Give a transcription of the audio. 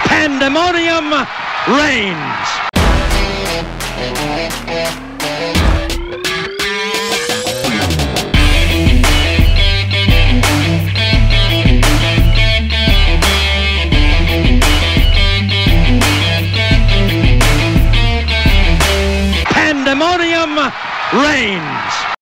Pandemonium reigns. Pandemonium reigns.